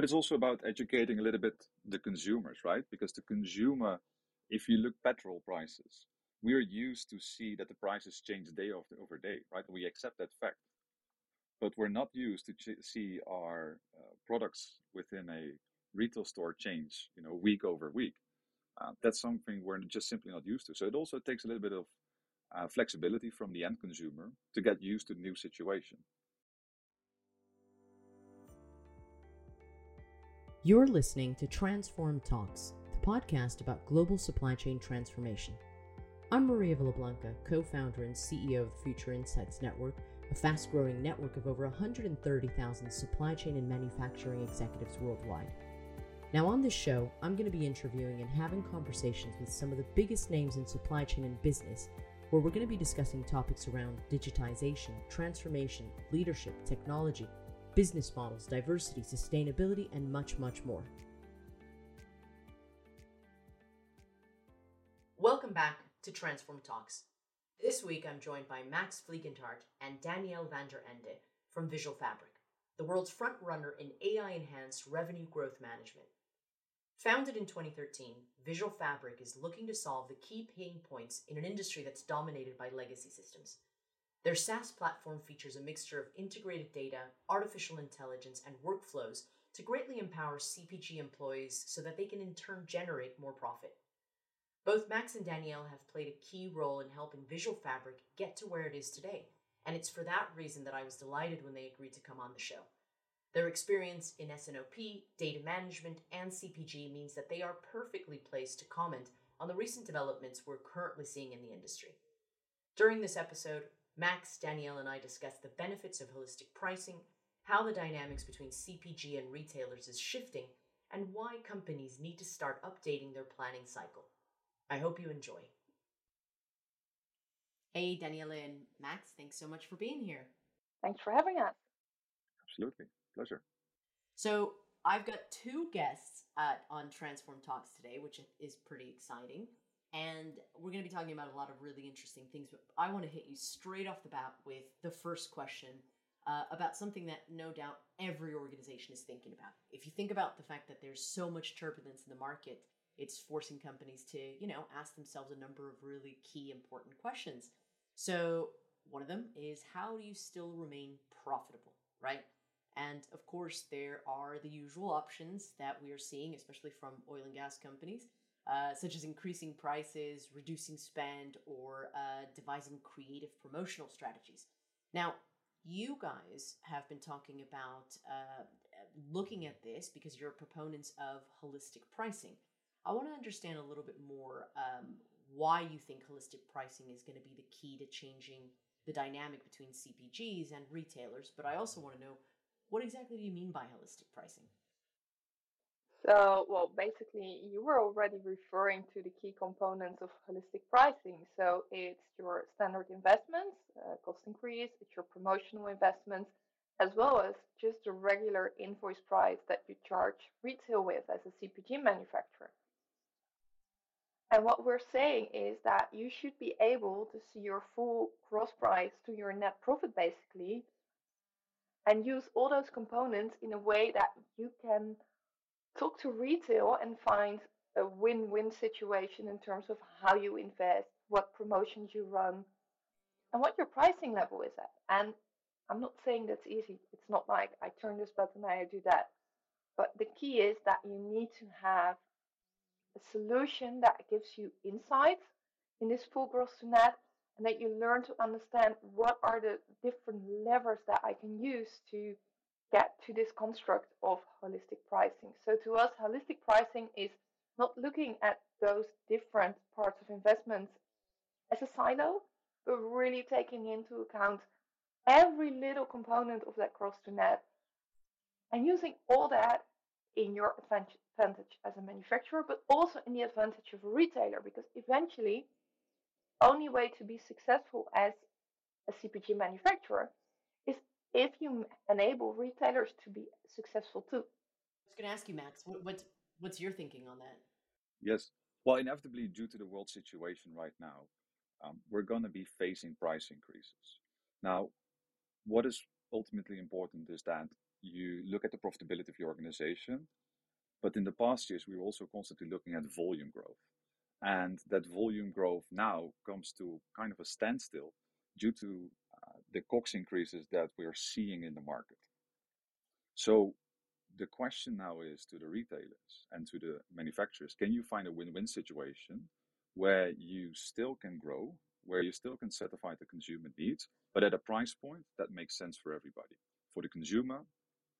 but it's also about educating a little bit the consumers, right? Because the consumer, if you look petrol prices, we are used to see that the prices change day over, day, right? We accept that fact, but we're not used to ch- see our uh, products within a retail store change, you know, week over week. Uh, that's something we're just simply not used to. So it also takes a little bit of uh, flexibility from the end consumer to get used to the new situation. You're listening to Transform Talks, the podcast about global supply chain transformation. I'm Maria Villablanca, co founder and CEO of the Future Insights Network, a fast growing network of over 130,000 supply chain and manufacturing executives worldwide. Now, on this show, I'm going to be interviewing and having conversations with some of the biggest names in supply chain and business, where we're going to be discussing topics around digitization, transformation, leadership, technology business models, diversity, sustainability, and much, much more. Welcome back to Transform Talks. This week I'm joined by Max Vliegenthart and Danielle van der Ende from Visual Fabric, the world's front runner in AI enhanced revenue growth management. Founded in 2013, Visual Fabric is looking to solve the key pain points in an industry that's dominated by legacy systems. Their SaaS platform features a mixture of integrated data, artificial intelligence, and workflows to greatly empower CPG employees so that they can in turn generate more profit. Both Max and Danielle have played a key role in helping Visual Fabric get to where it is today, and it's for that reason that I was delighted when they agreed to come on the show. Their experience in S&OP, data management, and CPG means that they are perfectly placed to comment on the recent developments we're currently seeing in the industry. During this episode, Max, Danielle, and I discussed the benefits of holistic pricing, how the dynamics between CPG and retailers is shifting, and why companies need to start updating their planning cycle. I hope you enjoy. Hey, Danielle and Max, thanks so much for being here. Thanks for having us. Absolutely. Pleasure. So, I've got two guests at, on Transform Talks today, which is pretty exciting and we're going to be talking about a lot of really interesting things. But I want to hit you straight off the bat with the first question uh, about something that no doubt every organization is thinking about. If you think about the fact that there's so much turbulence in the market, it's forcing companies to, you know, ask themselves a number of really key important questions. So, one of them is how do you still remain profitable, right? And of course, there are the usual options that we are seeing, especially from oil and gas companies uh, such as increasing prices, reducing spend, or uh, devising creative promotional strategies. Now, you guys have been talking about uh, looking at this because you're proponents of holistic pricing. I want to understand a little bit more um, why you think holistic pricing is going to be the key to changing the dynamic between CPGs and retailers, but I also want to know what exactly do you mean by holistic pricing? So, well, basically, you were already referring to the key components of holistic pricing. So, it's your standard investments, uh, cost increase, it's your promotional investments, as well as just the regular invoice price that you charge retail with as a CPG manufacturer. And what we're saying is that you should be able to see your full gross price to your net profit, basically, and use all those components in a way that you can talk to retail and find a win-win situation in terms of how you invest, what promotions you run, and what your pricing level is at. And I'm not saying that's easy. It's not like I turn this button and I do that. But the key is that you need to have a solution that gives you insight in this full gross to net and that you learn to understand what are the different levers that I can use to get to this construct of holistic pricing. So to us, holistic pricing is not looking at those different parts of investments as a silo, but really taking into account every little component of that gross to net and using all that in your advantage as a manufacturer, but also in the advantage of a retailer, because eventually, only way to be successful as a CPG manufacturer if you enable retailers to be successful too. I was going to ask you, Max, what, what's what's your thinking on that? Yes, well, inevitably, due to the world situation right now, um, we're going to be facing price increases. Now, what is ultimately important is that you look at the profitability of your organization. But in the past years, we were also constantly looking at volume growth. And that volume growth now comes to kind of a standstill due to the COGS increases that we are seeing in the market. So the question now is to the retailers and to the manufacturers can you find a win win situation where you still can grow, where you still can satisfy the consumer needs, but at a price point that makes sense for everybody for the consumer,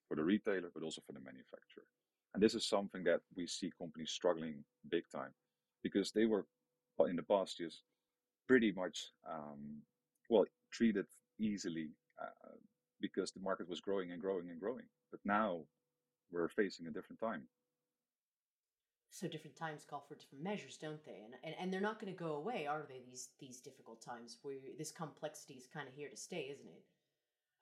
for the retailer, but also for the manufacturer. And this is something that we see companies struggling big time because they were in the past years pretty much um, well treated easily uh, because the market was growing and growing and growing. But now we're facing a different time. So different times call for different measures, don't they? And and, and they're not going to go away, are they? These these difficult times where this complexity is kind of here to stay, isn't it?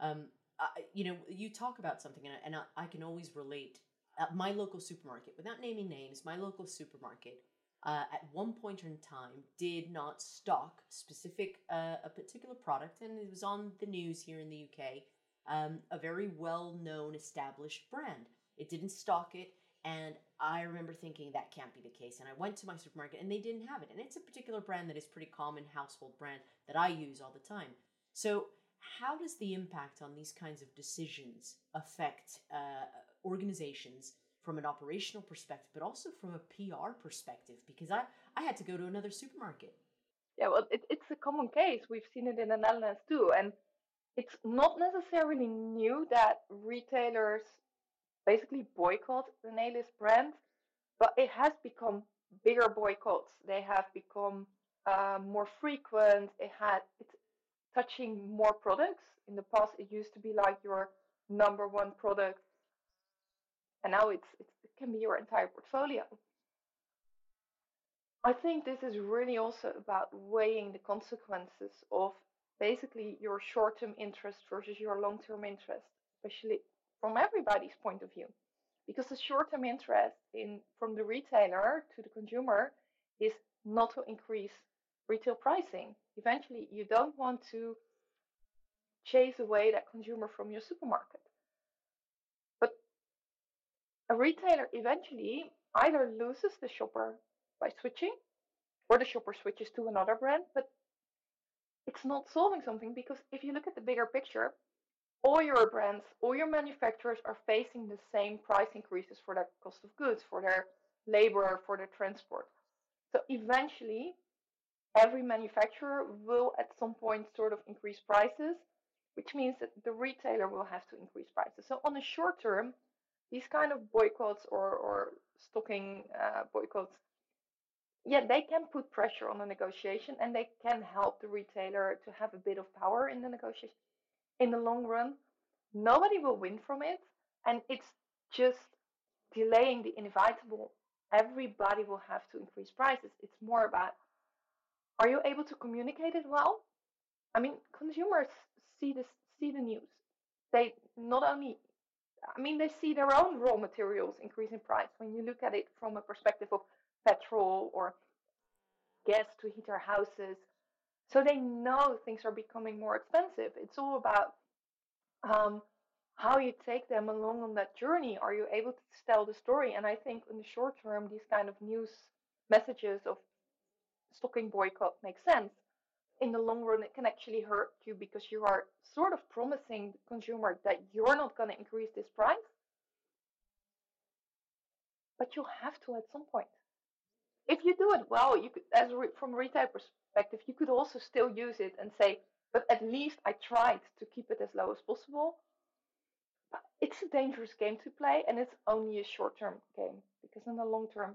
Um, I, you know, you talk about something, and I, and I, I can always relate. At my local supermarket, without naming names, my local supermarket uh, at one point in time did not stock specific uh, a particular product, and it was on the news here in the UK. Um, a very well-known, established brand. It didn't stock it, and I remember thinking that can't be the case. And I went to my supermarket, and they didn't have it. And it's a particular brand that is pretty common household brand that I use all the time. So how does the impact on these kinds of decisions affect uh, organizations from an operational perspective, but also from a PR perspective? Because I, I had to go to another supermarket. Yeah, well, it, it's a common case. We've seen it in the Netherlands too. And it's not necessarily new that retailers basically boycott the Nelis brand, but it has become bigger boycotts. They have become uh, more frequent. It had it's touching more products. In the past, it used to be like your number one product, and now it's, it can be your entire portfolio. I think this is really also about weighing the consequences of basically your short term interest versus your long term interest, especially from everybody's point of view. Because the short term interest in from the retailer to the consumer is not to increase retail pricing. Eventually, you don't want to chase away that consumer from your supermarket. A retailer eventually either loses the shopper by switching or the shopper switches to another brand, but it's not solving something because if you look at the bigger picture, all your brands, all your manufacturers are facing the same price increases for their cost of goods, for their labor, for their transport. So eventually, every manufacturer will at some point sort of increase prices, which means that the retailer will have to increase prices. So on the short term, these kind of boycotts or, or stocking uh, boycotts yeah, they can put pressure on the negotiation and they can help the retailer to have a bit of power in the negotiation. In the long run, nobody will win from it, and it's just delaying the inevitable. Everybody will have to increase prices. It's more about are you able to communicate it well? I mean, consumers see this, see the news. They not only, I mean, they see their own raw materials increase in price. When you look at it from a perspective of petrol or gas to heat our houses. So they know things are becoming more expensive. It's all about um, how you take them along on that journey. Are you able to tell the story? And I think in the short term, these kind of news messages of stocking boycott make sense. In the long run, it can actually hurt you because you are sort of promising the consumer that you're not going to increase this price. But you have to at some point if you do it well, you could, as re, from a retail perspective, you could also still use it and say, but at least I tried to keep it as low as possible. But it's a dangerous game to play, and it's only a short-term game because in the long term,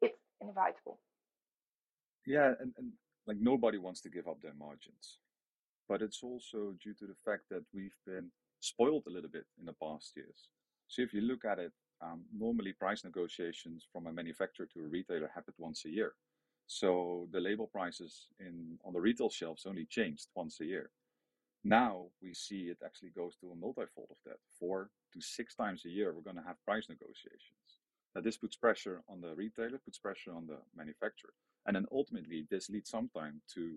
it's inevitable. Yeah, and, and like nobody wants to give up their margins, but it's also due to the fact that we've been spoiled a little bit in the past years. So if you look at it um, normally, price negotiations from a manufacturer to a retailer happen once a year. So the label prices in on the retail shelves only changed once a year. Now we see it actually goes to a multifold of that. Four to six times a year, we're going to have price negotiations. Now this puts pressure on the retailer, puts pressure on the manufacturer, and then ultimately this leads sometimes to,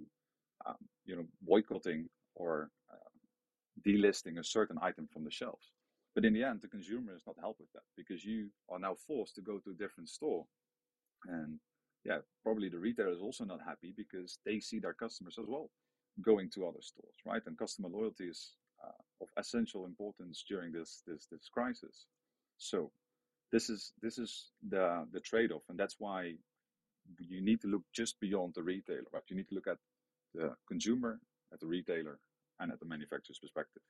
um, you know, boycotting or uh, delisting a certain item from the shelves. But in the end, the consumer is not helped with that because you are now forced to go to a different store. And yeah, probably the retailer is also not happy because they see their customers as well going to other stores, right? And customer loyalty is uh, of essential importance during this this this crisis. So this is this is the the trade-off, and that's why you need to look just beyond the retailer, right? You need to look at the consumer, at the retailer, and at the manufacturer's perspective.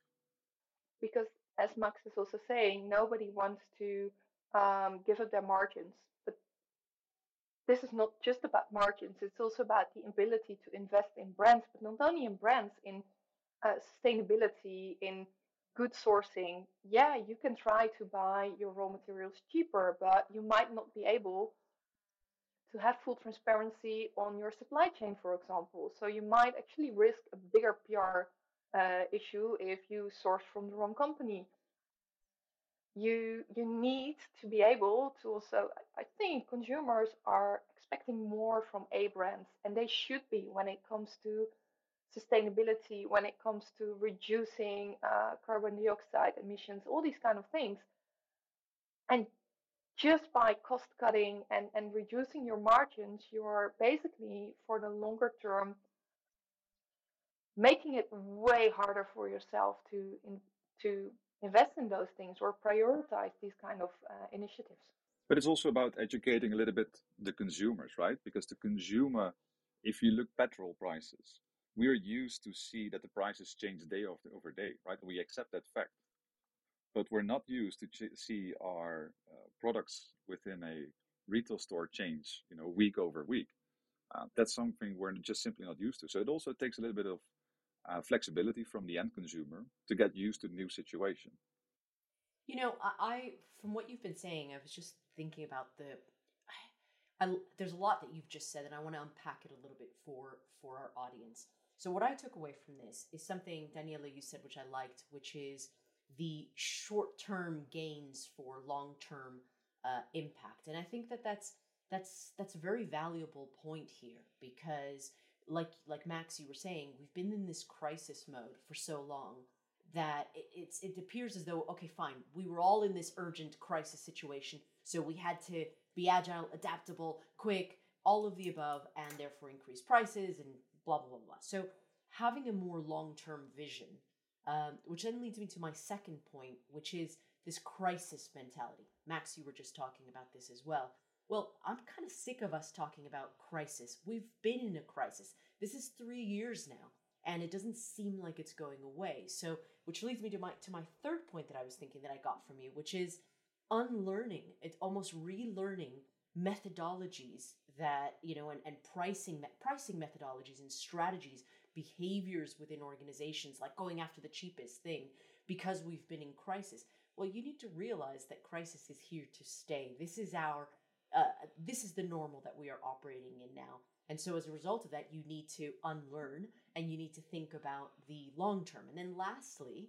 Because as Max is also saying, nobody wants to um, give up their margins. But this is not just about margins, it's also about the ability to invest in brands, but not only in brands, in uh, sustainability, in good sourcing. Yeah, you can try to buy your raw materials cheaper, but you might not be able to have full transparency on your supply chain, for example. So you might actually risk a bigger PR uh, issue if you source from the wrong company. You you need to be able to also. I think consumers are expecting more from A brands, and they should be when it comes to sustainability, when it comes to reducing uh, carbon dioxide emissions, all these kind of things. And just by cost cutting and, and reducing your margins, you're basically for the longer term making it way harder for yourself to in, to invest in those things or prioritize these kind of uh, initiatives. But it's also about educating a little bit the consumers, right? Because the consumer, if you look petrol prices, we're used to see that the prices change day over day, right? We accept that fact but we're not used to ch- see our uh, products within a retail store change, you know, week over week. Uh, that's something we're just simply not used to. So it also takes a little bit of uh, flexibility from the end consumer to get used to the new situation. You know, I, from what you've been saying, I was just thinking about the. I, there's a lot that you've just said, and I want to unpack it a little bit for for our audience. So what I took away from this is something Daniela you said, which I liked, which is the short term gains for long term uh, impact. And I think that that's that's that's a very valuable point here because like like Max you were saying we've been in this crisis mode for so long that it, it's it appears as though okay fine we were all in this urgent crisis situation so we had to be agile adaptable quick all of the above and therefore increase prices and blah blah blah blah so having a more long-term vision um, which then leads me to my second point, which is this crisis mentality. Max, you were just talking about this as well. Well, I'm kind of sick of us talking about crisis. We've been in a crisis. This is three years now, and it doesn't seem like it's going away. So, which leads me to my to my third point that I was thinking that I got from you, which is unlearning. It's almost relearning methodologies that you know and, and pricing pricing methodologies and strategies behaviors within organizations, like going after the cheapest thing because we've been in crisis. Well, you need to realize that crisis is here to stay. This is our uh, this is the normal that we are operating in now. And so, as a result of that, you need to unlearn and you need to think about the long term. And then, lastly,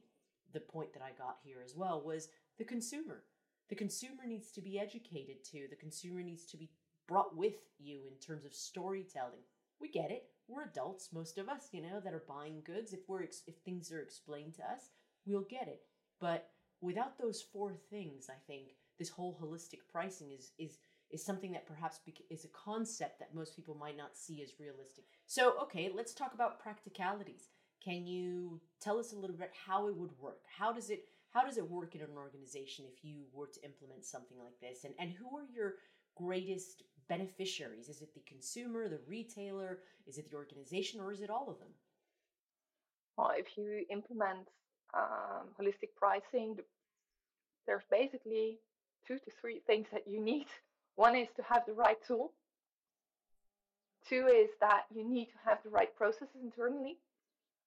the point that I got here as well was the consumer. The consumer needs to be educated too. The consumer needs to be brought with you in terms of storytelling. We get it we're adults, most of us, you know, that are buying goods. If we're ex- if things are explained to us, we'll get it. But without those four things, I think this whole holistic pricing is is is something that perhaps is a concept that most people might not see as realistic. So, okay, let's talk about practicalities. Can you tell us a little bit how it would work? How does it how does it work in an organization if you were to implement something like this? And and who are your greatest beneficiaries? Is it the consumer, the retailer? Is it the organization, or is it all of them? Well, if you implement um, holistic pricing, there's basically two to three things that you need. One is to have the right tool. Two is that you need to have the right processes internally.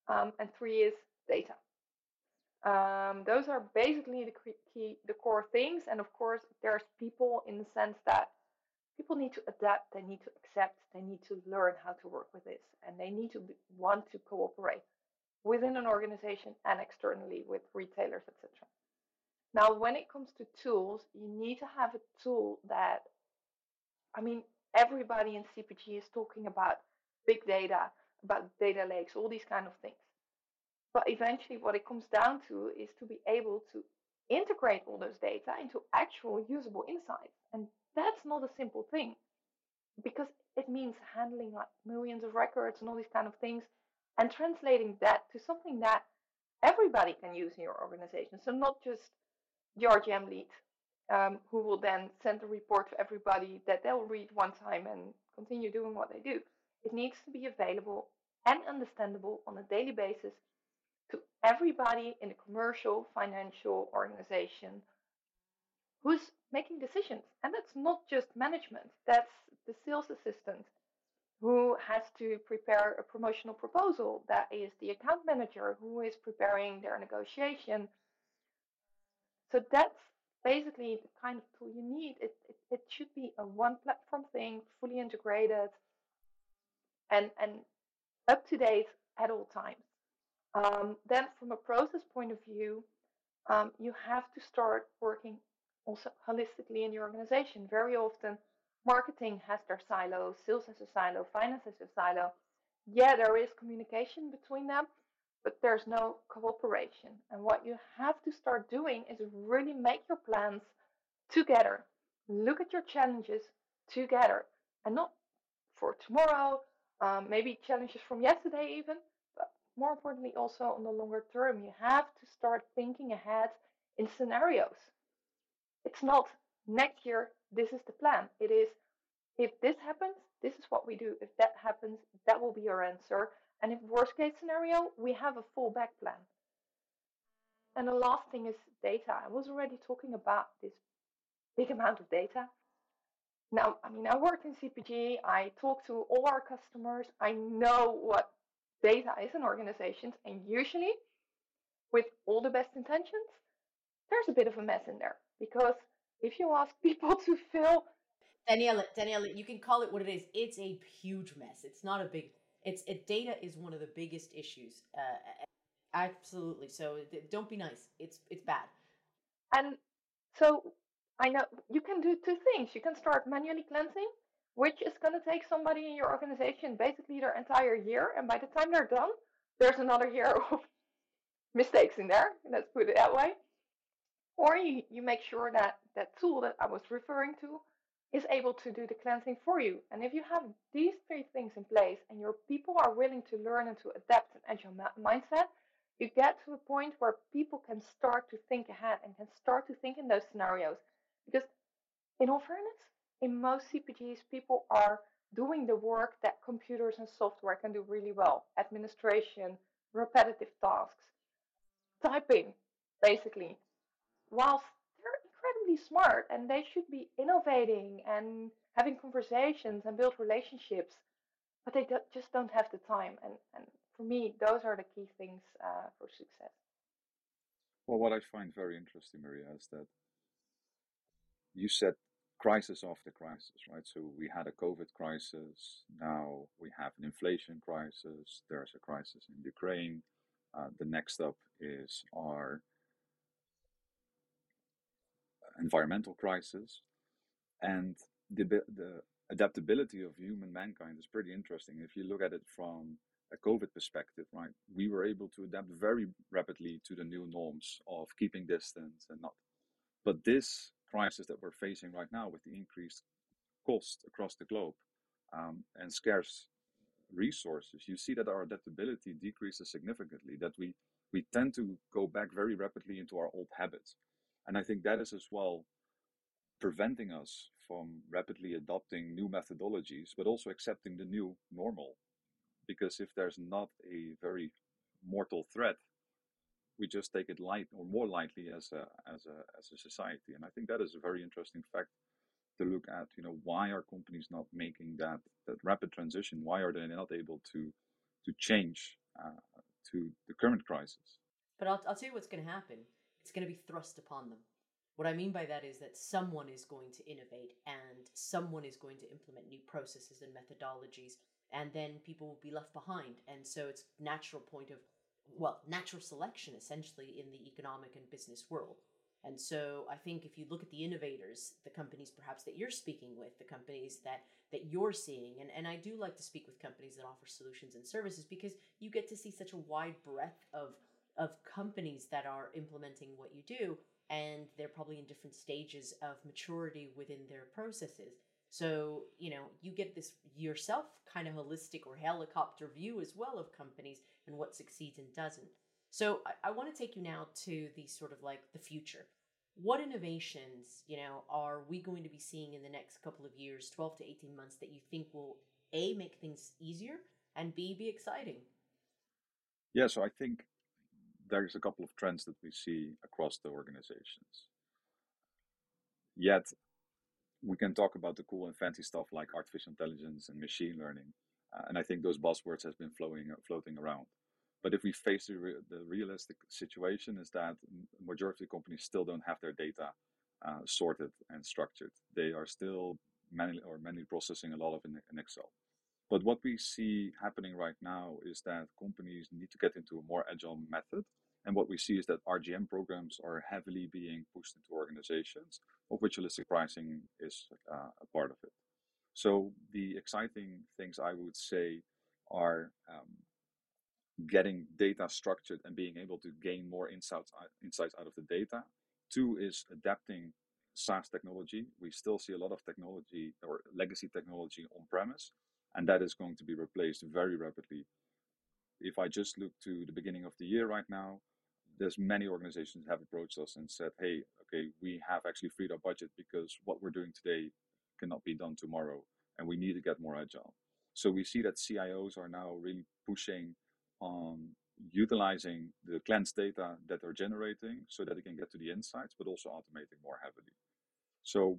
Um, and three is data. Um, those are basically the key, the core things. And of course, there's people in the sense that people need to adapt, they need to accept, they need to learn how to work with this, and they need to be, want to cooperate within an organization and externally with retailers, etc. Now, when it comes to tools, you need to have a tool that, I mean, everybody in CPG is talking about big data, about data lakes, all these kind of things. But eventually, what it comes down to is to be able to integrate all those data into actual usable insights. And that's not a simple thing because it means handling like millions of records and all these kind of things and translating that to something that everybody can use in your organization. So not just your GM lead um, who will then send a report to everybody that they'll read one time and continue doing what they do. It needs to be available and understandable on a daily basis to everybody in the commercial, financial organization who's making decisions. And that's not just management, that's the sales assistant who has to prepare a promotional proposal. That is the account manager who is preparing their negotiation. So that's basically the kind of tool you need. It, it, it should be a one platform thing, fully integrated and, and up to date at all times. Um, then, from a process point of view, um, you have to start working also holistically in your organization. Very often, marketing has their silo, sales has a silo, finance has a silo. Yeah, there is communication between them, but there's no cooperation. And what you have to start doing is really make your plans together. Look at your challenges together and not for tomorrow, um, maybe challenges from yesterday, even, but more importantly, also on the longer term. You have to start thinking ahead in scenarios. It's not next year, this is the plan. It is if this happens, this is what we do. If that happens, that will be our answer. And if worst case scenario, we have a fallback plan. And the last thing is data. I was already talking about this big amount of data. Now, I mean, I work in CPG, I talk to all our customers, I know what data is in organizations, and usually, with all the best intentions, there's a bit of a mess in there. Because if you ask people to fill Daniela, Daniela, you can call it what it is. It's a huge mess. It's not a big. It's it, data is one of the biggest issues. Uh, absolutely. So don't be nice. It's it's bad. And so I know you can do two things. You can start manually cleansing, which is going to take somebody in your organization basically their entire year, and by the time they're done, there's another year of mistakes in there. Let's put it that way. Or you, you make sure that that tool that I was referring to is able to do the cleansing for you. And if you have these three things in place and your people are willing to learn and to adapt and an agile mindset, you get to a point where people can start to think ahead and can start to think in those scenarios. Because, in all fairness, in most CPGs, people are doing the work that computers and software can do really well administration, repetitive tasks, typing, basically. Whilst they're incredibly smart and they should be innovating and having conversations and build relationships, but they just don't have the time. And, and for me, those are the key things uh, for success. Well, what I find very interesting, Maria, is that you said crisis after crisis, right? So we had a COVID crisis. Now we have an inflation crisis. There's a crisis in Ukraine. Uh, the next up is our environmental crisis, and the, the adaptability of human mankind is pretty interesting. If you look at it from a COVID perspective, right, we were able to adapt very rapidly to the new norms of keeping distance and not. But this crisis that we're facing right now, with the increased cost across the globe um, and scarce resources, you see that our adaptability decreases significantly. That we we tend to go back very rapidly into our old habits. And I think that is as well preventing us from rapidly adopting new methodologies, but also accepting the new normal. Because if there's not a very mortal threat, we just take it light or more lightly as a as a as a society. And I think that is a very interesting fact to look at. You know, why are companies not making that that rapid transition? Why are they not able to to change uh, to the current crisis? But I'll, I'll tell you what's going to happen it's going to be thrust upon them. What I mean by that is that someone is going to innovate and someone is going to implement new processes and methodologies, and then people will be left behind. And so it's natural point of, well, natural selection essentially in the economic and business world. And so I think if you look at the innovators, the companies perhaps that you're speaking with, the companies that that you're seeing, and, and I do like to speak with companies that offer solutions and services because you get to see such a wide breadth of of companies that are implementing what you do. and they're probably in different stages of maturity within their processes. So, you know, you get this yourself kind of holistic or helicopter view as well of companies and what succeeds and doesn't. So, I, I want to take you now to the sort of like the future. What innovations, you know, are we going to be seeing in the next couple of years, 12 to 18 months, that you think will A, make things easier and B, be exciting? Yeah, so I think there's a couple of trends that we see across the organizations. Yet, we can talk about the cool and fancy stuff like artificial intelligence and machine learning, uh, and I think those buzzwords has been flowing floating around. But if we face the, re- the realistic situation, is that majority of companies still don't have their data uh, sorted and structured. They are still manually or manually processing a lot of in, in Excel. But what we see happening right now is that companies need to get into a more agile method. And what we see is that RGM programs are heavily being pushed into organizations, of which holistic pricing is uh, a part of it. So the exciting things I would say are um, getting data structured and being able to gain more insights uh, insights out of the data. Two is adapting SaaS technology. We still see a lot of technology or legacy technology on premise, and that is going to be replaced very rapidly. If I just look to the beginning of the year right now, there's many organizations have approached us and said, "Hey, okay, we have actually freed our budget because what we're doing today cannot be done tomorrow, and we need to get more agile." So we see that CIOs are now really pushing on utilizing the cleansed data that they're generating so that they can get to the insights, but also automating more heavily. So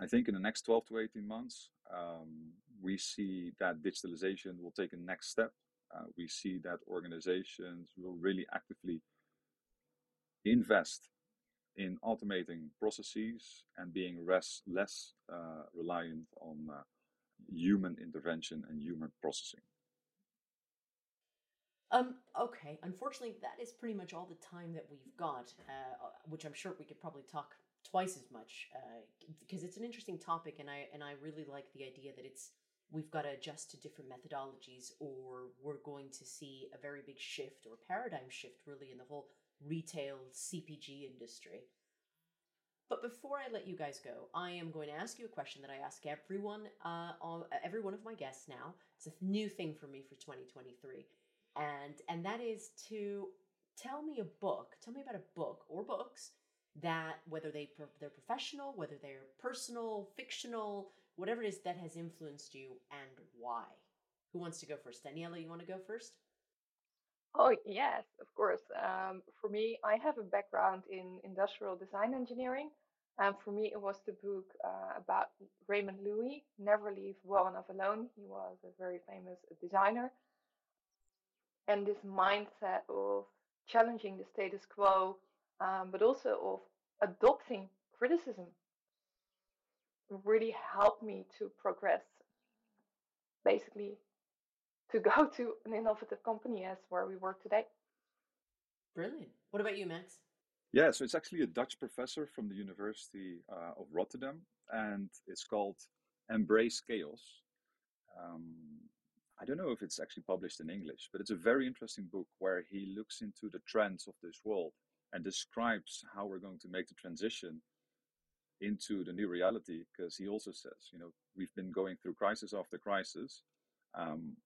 I think in the next 12 to 18 months, um, we see that digitalization will take a next step. Uh, we see that organizations will really actively invest in automating processes and being less, less uh, reliant on uh, human intervention and human processing. Um, okay. Unfortunately, that is pretty much all the time that we've got, uh, uh which I'm sure we could probably talk twice as much uh, because it's an interesting topic, and I and I really like the idea that it's we've got to adjust to different methodologies, or we're going to see a very big shift or paradigm shift, really, in the whole retail CPG industry. But before I let you guys go, I am going to ask you a question that I ask everyone, uh, every one of my guests now. It's a new thing for me for 2023 and and that is to tell me a book tell me about a book or books that whether they they're professional whether they're personal fictional whatever it is that has influenced you and why. Who wants to go first? Daniela you want to go first? Oh yes of course. Um, for me i have a background in industrial design engineering and for me it was the book uh, about raymond loewy never leave well enough alone. He was a very famous designer. And this mindset of challenging the status quo, um, but also of adopting criticism really helped me to progress. Basically, to go to an innovative company as where we work today. Brilliant. What about you, Max? Yeah, so it's actually a Dutch professor from the University uh, of Rotterdam, and it's called Embrace Chaos. Um, I don't know if it's actually published in English, but it's a very interesting book where he looks into the trends of this world and describes how we're going to make the transition into the new reality. Because he also says, you know, we've been going through crisis after crisis. Um,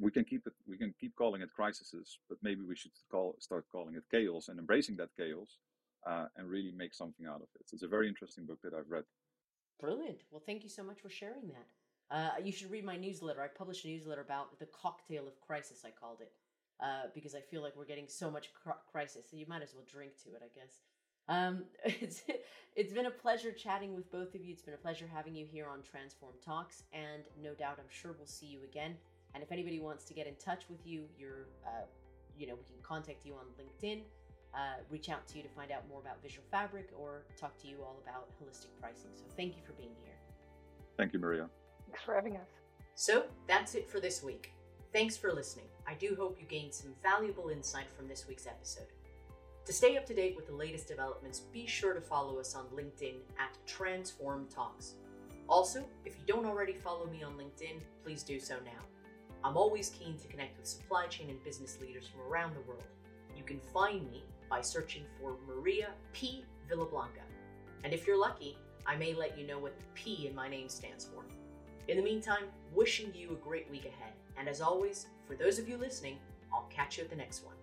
we can keep it, we can keep calling it crises, but maybe we should call start calling it chaos and embracing that chaos uh, and really make something out of it. So it's a very interesting book that I've read. Brilliant. Well, thank you so much for sharing that. Uh, you should read my newsletter. I published a newsletter about the cocktail of crisis, I called it, uh, because I feel like we're getting so much cr- crisis. So you might as well drink to it, I guess. Um, it's, it's been a pleasure chatting with both of you. It's been a pleasure having you here on Transform Talks, and no doubt I'm sure we'll see you again. And if anybody wants to get in touch with you, you're, uh, you know, we can contact you on LinkedIn, uh, reach out to you to find out more about Visual Fabric, or talk to you all about holistic pricing. So thank you for being here. Thank you, Maria. Thanks for having us. So that's it for this week. Thanks for listening. I do hope you gained some valuable insight from this week's episode. To stay up to date with the latest developments, be sure to follow us on LinkedIn at Transform Talks. Also, if you don't already follow me on LinkedIn, please do so now. I'm always keen to connect with supply chain and business leaders from around the world. You can find me by searching for Maria P. Villablanca. And if you're lucky, I may let you know what the P in my name stands for. In the meantime, wishing you a great week ahead. And as always, for those of you listening, I'll catch you at the next one.